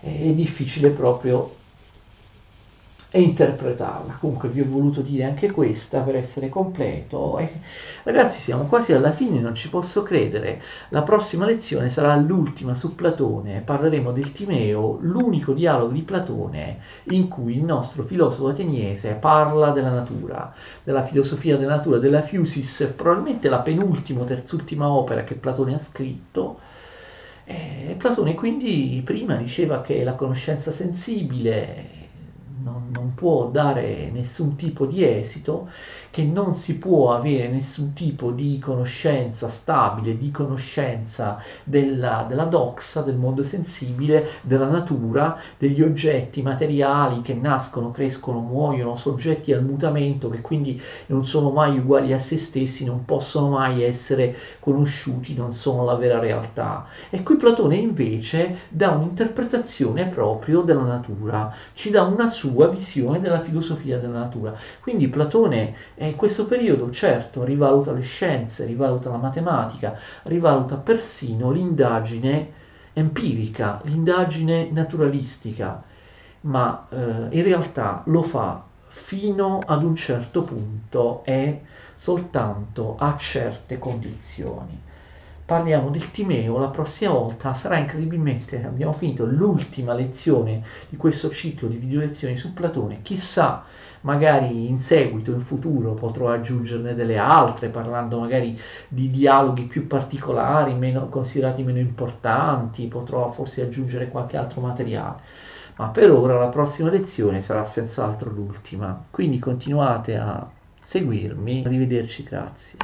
è difficile proprio e interpretarla. Comunque vi ho voluto dire anche questa per essere completo. E, ragazzi, siamo quasi alla fine, non ci posso credere. La prossima lezione sarà l'ultima su Platone. Parleremo del Timeo, l'unico dialogo di Platone in cui il nostro filosofo ateniese parla della natura, della filosofia della natura, della Fusis, probabilmente la penultima o terzultima opera che Platone ha scritto. E Platone quindi prima diceva che la conoscenza sensibile non, non, può dare nessun tipo di esito, che non si può avere nessun tipo di conoscenza stabile, di conoscenza della, della doxa, del mondo sensibile, della natura, degli oggetti materiali che nascono, crescono, muoiono, soggetti al mutamento, che quindi non sono mai uguali a se stessi, non possono mai essere conosciuti, non sono la vera realtà. E qui Platone invece dà un'interpretazione proprio della natura, ci dà una sua visione della filosofia della natura. Quindi Platone in questo periodo certo rivaluta le scienze, rivaluta la matematica, rivaluta persino l'indagine empirica, l'indagine naturalistica, ma eh, in realtà lo fa fino ad un certo punto e soltanto a certe condizioni. Parliamo del Timeo la prossima volta, sarà incredibilmente, abbiamo finito l'ultima lezione di questo ciclo di video lezioni su Platone, chissà magari in seguito, in futuro, potrò aggiungerne delle altre, parlando magari di dialoghi più particolari, meno, considerati meno importanti, potrò forse aggiungere qualche altro materiale. Ma per ora la prossima lezione sarà senz'altro l'ultima, quindi continuate a seguirmi, arrivederci, grazie.